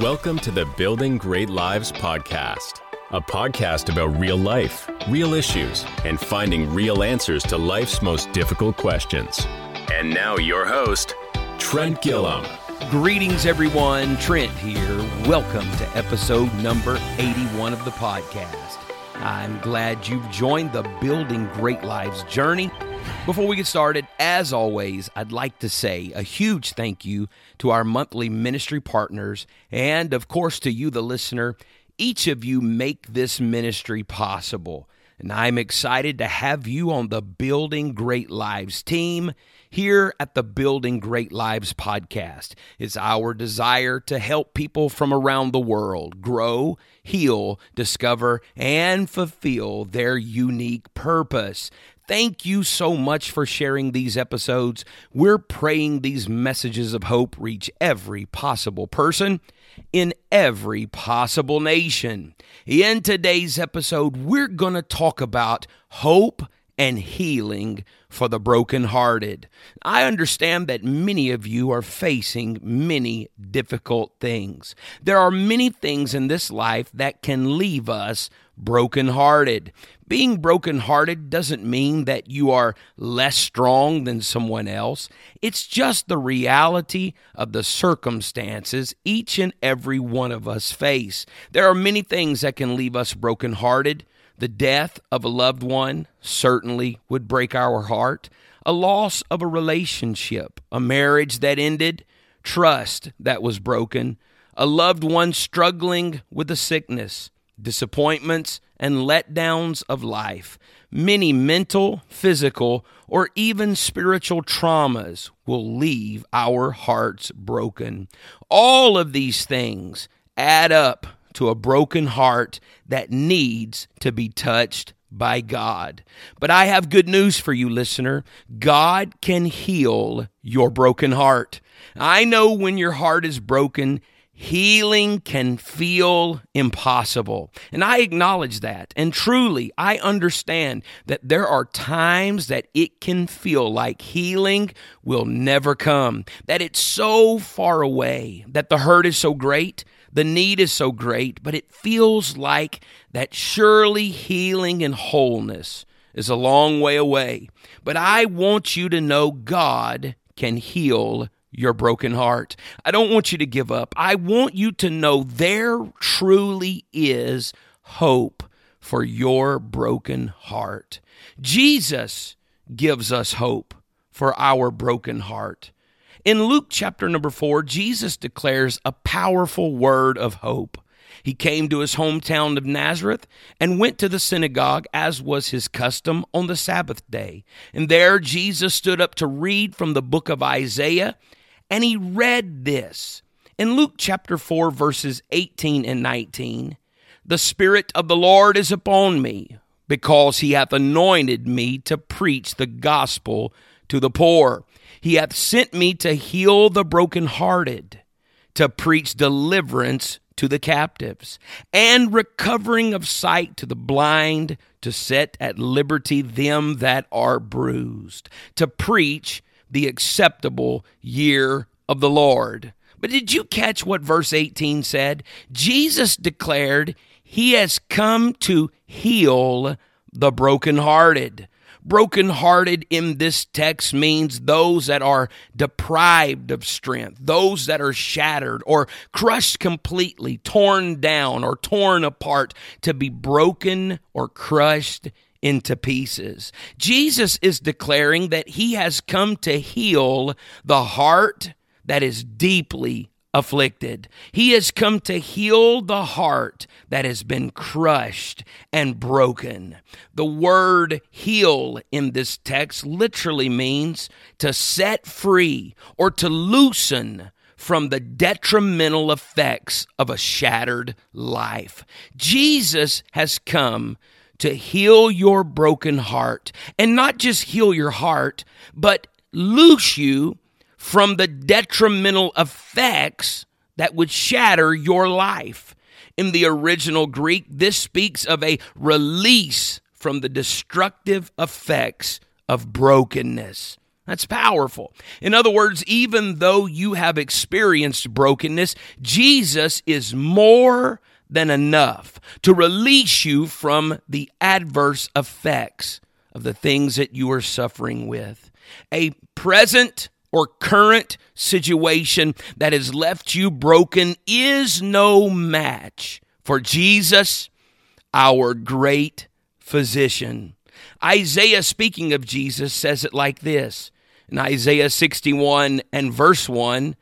Welcome to the Building Great Lives podcast, a podcast about real life, real issues, and finding real answers to life's most difficult questions. And now, your host, Trent Gilliam. Greetings, everyone. Trent here. Welcome to episode number 81 of the podcast. I'm glad you've joined the Building Great Lives journey. Before we get started, as always, I'd like to say a huge thank you to our monthly ministry partners and, of course, to you, the listener. Each of you make this ministry possible. And I'm excited to have you on the Building Great Lives team here at the Building Great Lives podcast. It's our desire to help people from around the world grow, heal, discover, and fulfill their unique purpose. Thank you so much for sharing these episodes. We're praying these messages of hope reach every possible person in every possible nation. In today's episode, we're going to talk about hope and healing for the brokenhearted. I understand that many of you are facing many difficult things. There are many things in this life that can leave us brokenhearted. Being brokenhearted doesn't mean that you are less strong than someone else. It's just the reality of the circumstances each and every one of us face. There are many things that can leave us brokenhearted. The death of a loved one certainly would break our heart. A loss of a relationship, a marriage that ended, trust that was broken, a loved one struggling with a sickness, disappointments and letdowns of life. Many mental, physical, or even spiritual traumas will leave our hearts broken. All of these things add up to a broken heart that needs to be touched by God. But I have good news for you, listener. God can heal your broken heart. I know when your heart is broken, healing can feel impossible. And I acknowledge that. And truly, I understand that there are times that it can feel like healing will never come, that it's so far away, that the hurt is so great the need is so great, but it feels like that surely healing and wholeness is a long way away. But I want you to know God can heal your broken heart. I don't want you to give up. I want you to know there truly is hope for your broken heart. Jesus gives us hope for our broken heart. In Luke chapter number four, Jesus declares a powerful word of hope. He came to his hometown of Nazareth and went to the synagogue as was his custom on the Sabbath day. And there Jesus stood up to read from the book of Isaiah, and he read this. In Luke chapter 4, verses 18 and 19, the Spirit of the Lord is upon me, because he hath anointed me to preach the gospel to the poor. He hath sent me to heal the brokenhearted, to preach deliverance to the captives, and recovering of sight to the blind, to set at liberty them that are bruised, to preach the acceptable year of the Lord. But did you catch what verse 18 said? Jesus declared, He has come to heal the brokenhearted. Brokenhearted in this text means those that are deprived of strength, those that are shattered or crushed completely, torn down or torn apart, to be broken or crushed into pieces. Jesus is declaring that he has come to heal the heart that is deeply afflicted. He has come to heal the heart that has been crushed and broken. The word heal in this text literally means to set free or to loosen from the detrimental effects of a shattered life. Jesus has come to heal your broken heart and not just heal your heart, but loose you from the detrimental effects that would shatter your life. In the original Greek, this speaks of a release from the destructive effects of brokenness. That's powerful. In other words, even though you have experienced brokenness, Jesus is more than enough to release you from the adverse effects of the things that you are suffering with. A present or current situation that has left you broken is no match for Jesus, our great physician. Isaiah, speaking of Jesus, says it like this in Isaiah 61 and verse 1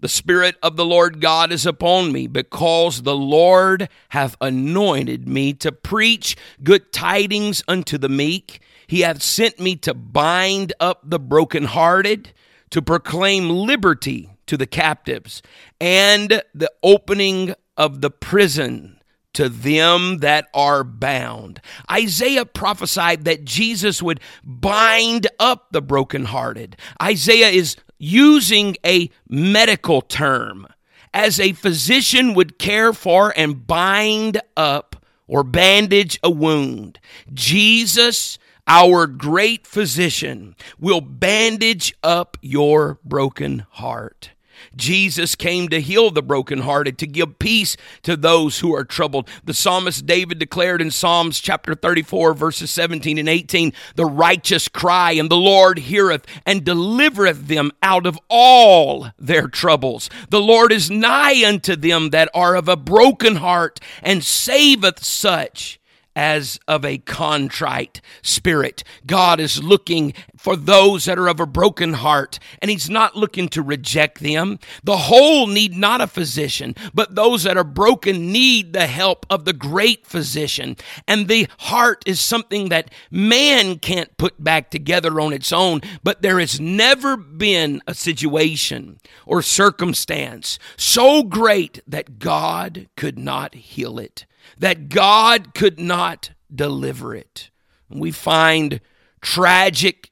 The Spirit of the Lord God is upon me, because the Lord hath anointed me to preach good tidings unto the meek. He hath sent me to bind up the brokenhearted, to proclaim liberty to the captives, and the opening of the prison to them that are bound. Isaiah prophesied that Jesus would bind up the brokenhearted. Isaiah is using a medical term as a physician would care for and bind up or bandage a wound. Jesus, our great physician, will bandage up your broken heart. Jesus came to heal the brokenhearted, to give peace to those who are troubled. The psalmist David declared in Psalms chapter 34, verses 17 and 18 The righteous cry, and the Lord heareth and delivereth them out of all their troubles. The Lord is nigh unto them that are of a broken heart, and saveth such as of a contrite spirit. God is looking for those that are of a broken heart, and He's not looking to reject them. The whole need not a physician, but those that are broken need the help of the great physician. And the heart is something that man can't put back together on its own, but there has never been a situation or circumstance so great that God could not heal it that God could not deliver it. We find tragic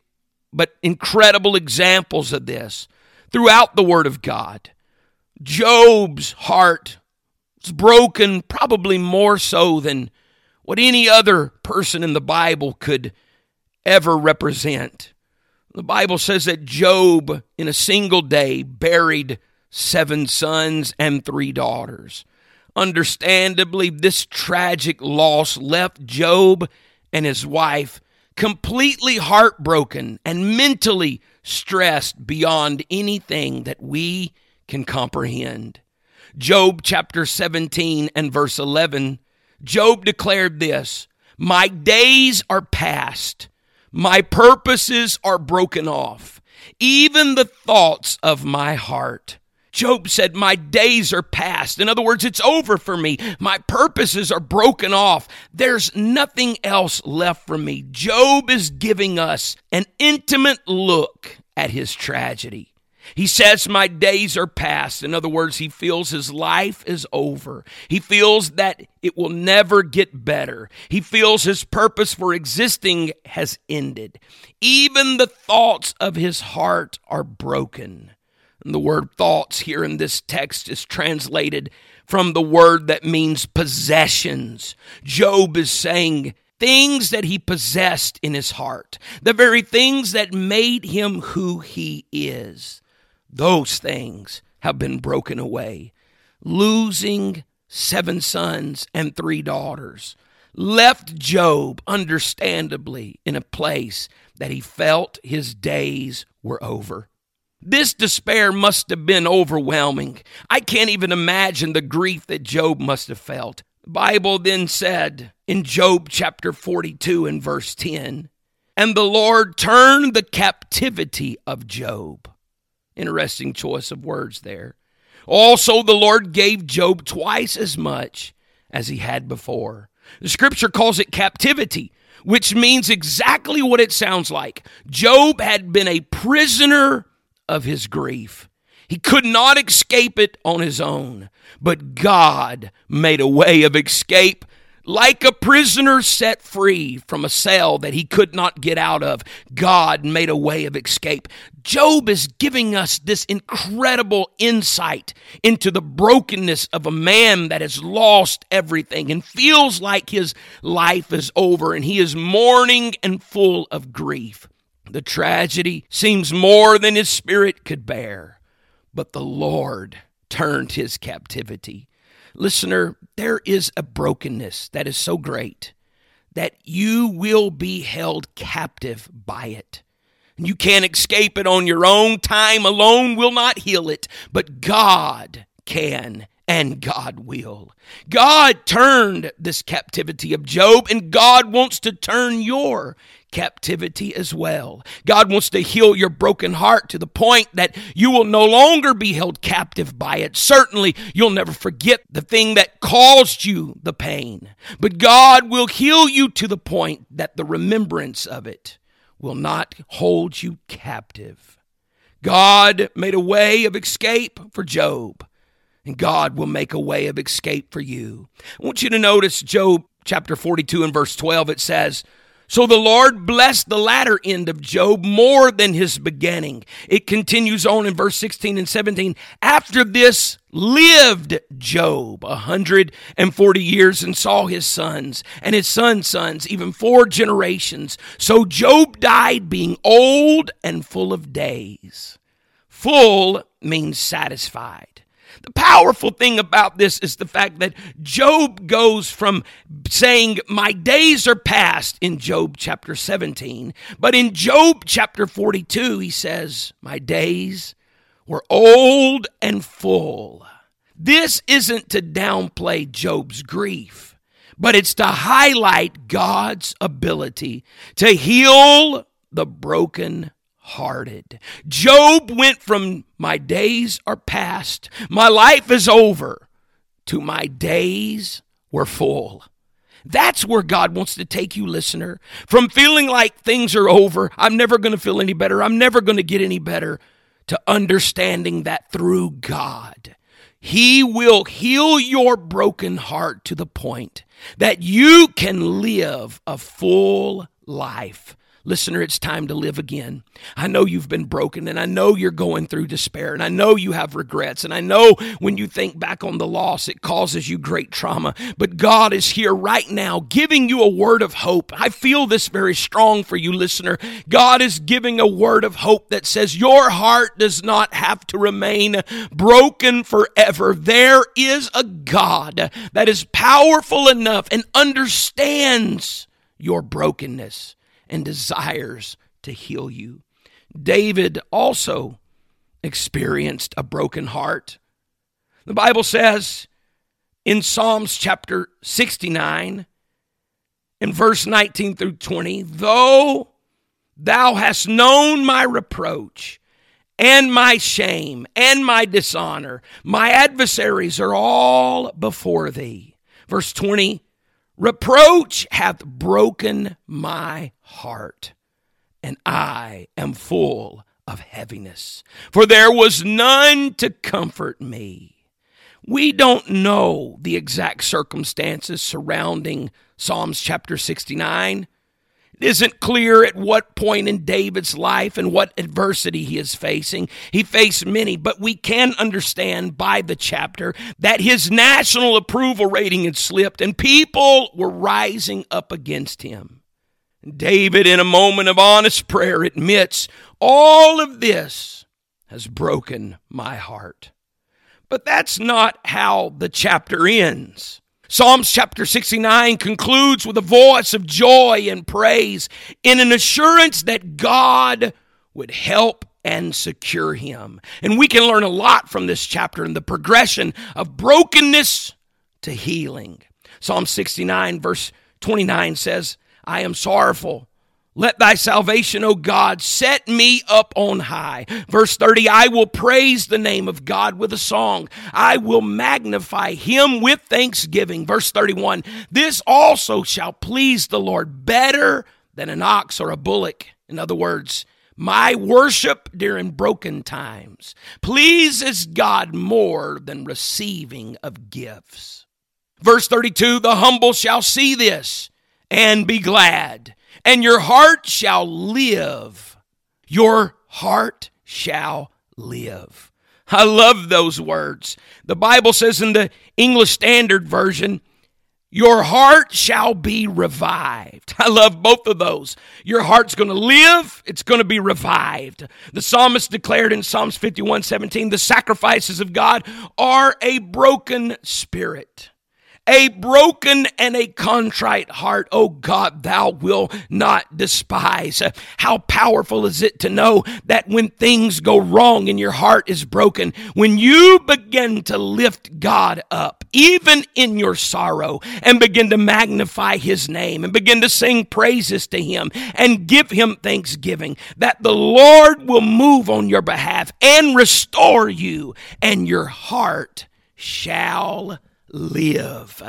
but incredible examples of this throughout the Word of God. Job's heart was broken, probably more so than what any other person in the Bible could ever represent. The Bible says that Job, in a single day, buried seven sons and three daughters. Understandably, this tragic loss left Job and his wife completely heartbroken and mentally stressed beyond anything that we can comprehend. Job chapter 17 and verse 11, Job declared this My days are past, my purposes are broken off, even the thoughts of my heart. Job said, My days are past. In other words, it's over for me. My purposes are broken off. There's nothing else left for me. Job is giving us an intimate look at his tragedy. He says, My days are past. In other words, he feels his life is over. He feels that it will never get better. He feels his purpose for existing has ended. Even the thoughts of his heart are broken. And the word thoughts here in this text is translated from the word that means possessions. Job is saying things that he possessed in his heart, the very things that made him who he is. Those things have been broken away. Losing seven sons and three daughters left Job, understandably, in a place that he felt his days were over. This despair must have been overwhelming. I can't even imagine the grief that Job must have felt. The Bible then said in Job chapter 42 and verse 10, and the Lord turned the captivity of Job. Interesting choice of words there. Also, the Lord gave Job twice as much as he had before. The scripture calls it captivity, which means exactly what it sounds like. Job had been a prisoner of his grief. He could not escape it on his own, but God made a way of escape. Like a prisoner set free from a cell that he could not get out of, God made a way of escape. Job is giving us this incredible insight into the brokenness of a man that has lost everything and feels like his life is over and he is mourning and full of grief. The tragedy seems more than his spirit could bear, but the Lord turned his captivity. Listener, there is a brokenness that is so great that you will be held captive by it. You can't escape it on your own. Time alone will not heal it, but God can and God will. God turned this captivity of Job, and God wants to turn your captivity as well. God wants to heal your broken heart to the point that you will no longer be held captive by it. Certainly, you'll never forget the thing that caused you the pain, but God will heal you to the point that the remembrance of it will not hold you captive. God made a way of escape for Job and God will make a way of escape for you. I want you to notice Job chapter 42 and verse 12. It says, so the Lord blessed the latter end of Job more than his beginning. It continues on in verse 16 and 17. After this lived Job a hundred and forty years and saw his sons and his sons' sons, even four generations. So Job died being old and full of days. Full means satisfied. The powerful thing about this is the fact that Job goes from saying, My days are past in Job chapter 17, but in Job chapter 42, he says, My days were old and full. This isn't to downplay Job's grief, but it's to highlight God's ability to heal the broken hearted. Job went from my days are past, my life is over, to my days were full. That's where God wants to take you, listener. From feeling like things are over, I'm never going to feel any better, I'm never going to get any better, to understanding that through God, He will heal your broken heart to the point that you can live a full life Listener, it's time to live again. I know you've been broken and I know you're going through despair and I know you have regrets and I know when you think back on the loss, it causes you great trauma. But God is here right now giving you a word of hope. I feel this very strong for you, listener. God is giving a word of hope that says your heart does not have to remain broken forever. There is a God that is powerful enough and understands your brokenness and desires to heal you. David also experienced a broken heart. The Bible says in Psalms chapter 69, in verse 19 through 20, though thou hast known my reproach and my shame and my dishonor, my adversaries are all before thee. Verse 20, Reproach hath broken my heart, and I am full of heaviness, for there was none to comfort me. We don't know the exact circumstances surrounding Psalms chapter 69. It isn't clear at what point in David's life and what adversity he is facing. He faced many, but we can understand by the chapter that his national approval rating had slipped and people were rising up against him. David, in a moment of honest prayer, admits all of this has broken my heart. But that's not how the chapter ends. Psalms chapter 69 concludes with a voice of joy and praise in an assurance that God would help and secure him. And we can learn a lot from this chapter in the progression of brokenness to healing. Psalm 69, verse 29 says, I am sorrowful let thy salvation, O God, set me up on high. Verse 30 I will praise the name of God with a song. I will magnify him with thanksgiving. Verse 31 This also shall please the Lord better than an ox or a bullock. In other words, my worship during broken times pleases God more than receiving of gifts. Verse 32 The humble shall see this and be glad and your heart shall live. Your heart shall live. I love those words. The Bible says in the English Standard Version, your heart shall be revived. I love both of those. Your heart's going to live, it's going to be revived. The psalmist declared in Psalms 51 17, the sacrifices of God are a broken spirit a broken and a contrite heart, O God, thou will not despise. How powerful is it to know that when things go wrong and your heart is broken, when you begin to lift God up, even in your sorrow, and begin to magnify his name and begin to sing praises to him and give him thanksgiving, that the Lord will move on your behalf and restore you, and your heart shall live.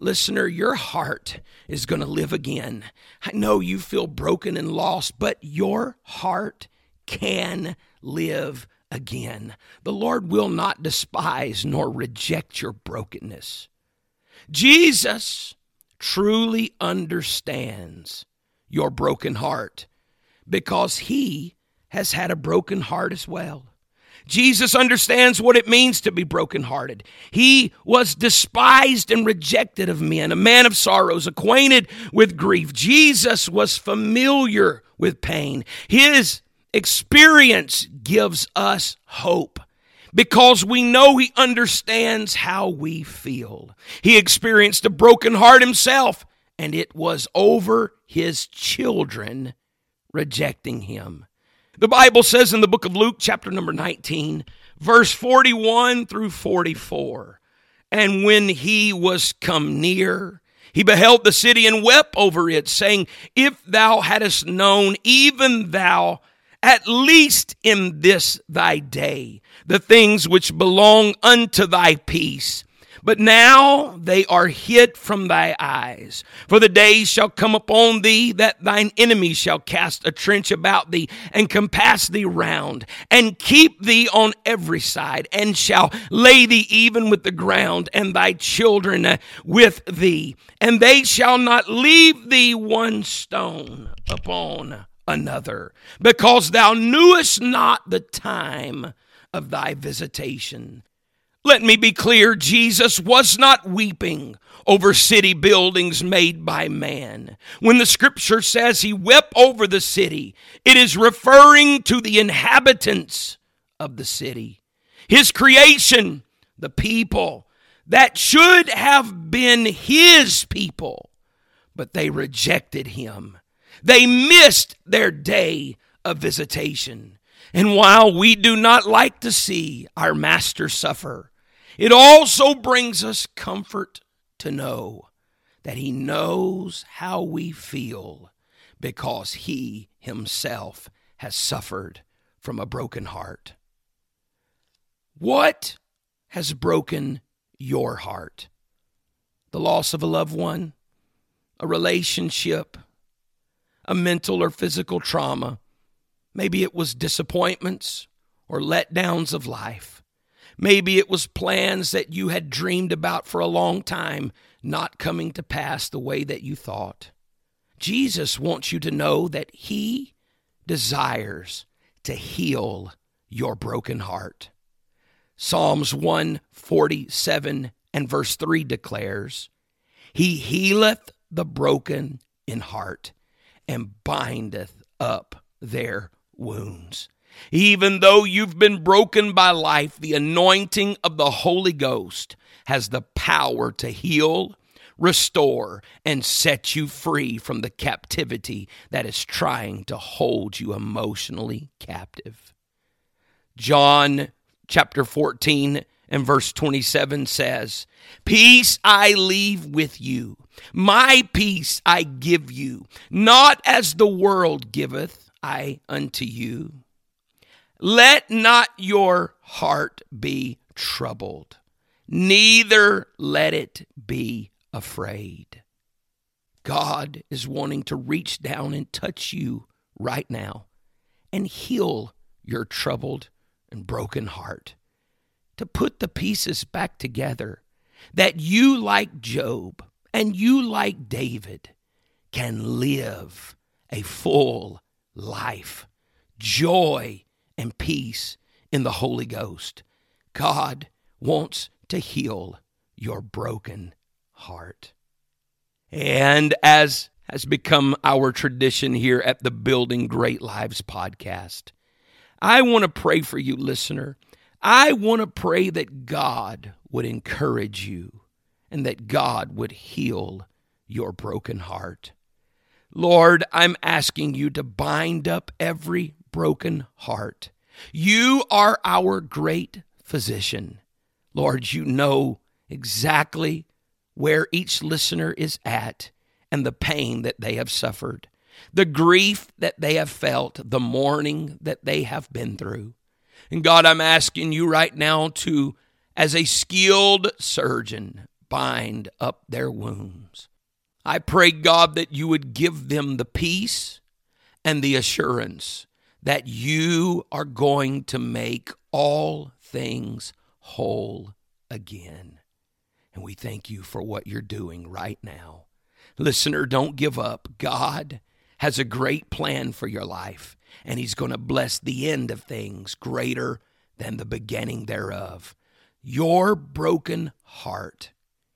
Listener, your heart is going to live again. I know you feel broken and lost, but your heart can live again. The Lord will not despise nor reject your brokenness. Jesus truly understands your broken heart because he has had a broken heart as well. Jesus understands what it means to be brokenhearted. He was despised and rejected of men, a man of sorrows, acquainted with grief. Jesus was familiar with pain. His experience gives us hope because we know he understands how we feel. He experienced a broken heart himself, and it was over his children rejecting him. The Bible says in the book of Luke, chapter number 19, verse 41 through 44, and when he was come near, he beheld the city and wept over it, saying, If thou hadst known, even thou, at least in this thy day, the things which belong unto thy peace, but now they are hid from thy eyes. For the days shall come upon thee that thine enemies shall cast a trench about thee and compass thee round and keep thee on every side and shall lay thee even with the ground and thy children uh, with thee. And they shall not leave thee one stone upon another because thou knewest not the time of thy visitation. Let me be clear Jesus was not weeping over city buildings made by man. When the scripture says he wept over the city, it is referring to the inhabitants of the city, his creation, the people that should have been his people, but they rejected him. They missed their day of visitation. And while we do not like to see our master suffer, it also brings us comfort to know that He knows how we feel because He Himself has suffered from a broken heart. What has broken your heart? The loss of a loved one, a relationship, a mental or physical trauma. Maybe it was disappointments or letdowns of life. Maybe it was plans that you had dreamed about for a long time not coming to pass the way that you thought. Jesus wants you to know that He desires to heal your broken heart. Psalms 147 and verse 3 declares, He healeth the broken in heart and bindeth up their wounds. Even though you've been broken by life, the anointing of the Holy Ghost has the power to heal, restore, and set you free from the captivity that is trying to hold you emotionally captive. John chapter 14 and verse 27 says, Peace I leave with you, my peace I give you, not as the world giveth I unto you. Let not your heart be troubled, neither let it be afraid. God is wanting to reach down and touch you right now and heal your troubled and broken heart, to put the pieces back together that you, like Job and you, like David, can live a full life, joy and peace in the Holy Ghost. God wants to heal your broken heart. And as has become our tradition here at the Building Great Lives podcast, I want to pray for you, listener. I want to pray that God would encourage you and that God would heal your broken heart. Lord, I'm asking you to bind up every broken heart. You are our great physician. Lord, you know exactly where each listener is at and the pain that they have suffered, the grief that they have felt, the mourning that they have been through. And God, I'm asking you right now to, as a skilled surgeon, bind up their wounds. I pray, God, that you would give them the peace and the assurance that you are going to make all things whole again. And we thank you for what you're doing right now. Listener, don't give up. God has a great plan for your life, and He's going to bless the end of things greater than the beginning thereof. Your broken heart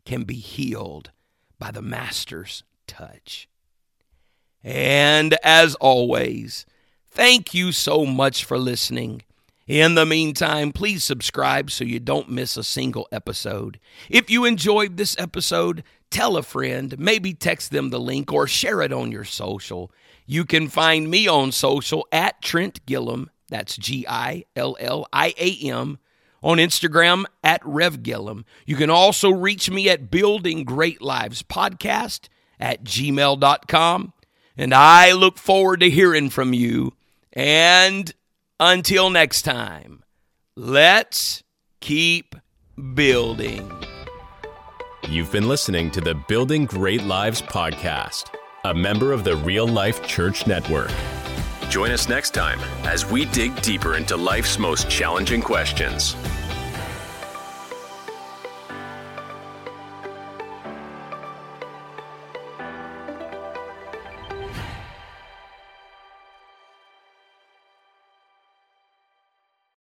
can be healed by the Master's touch. And as always, thank you so much for listening. In the meantime, please subscribe so you don't miss a single episode. If you enjoyed this episode, tell a friend, maybe text them the link or share it on your social. You can find me on social at Trent Gilliam, that's G I L L I A M, on Instagram at Rev Gilliam. You can also reach me at Building Great Lives Podcast at gmail.com. And I look forward to hearing from you. And until next time, let's keep building. You've been listening to the Building Great Lives podcast, a member of the Real Life Church Network. Join us next time as we dig deeper into life's most challenging questions.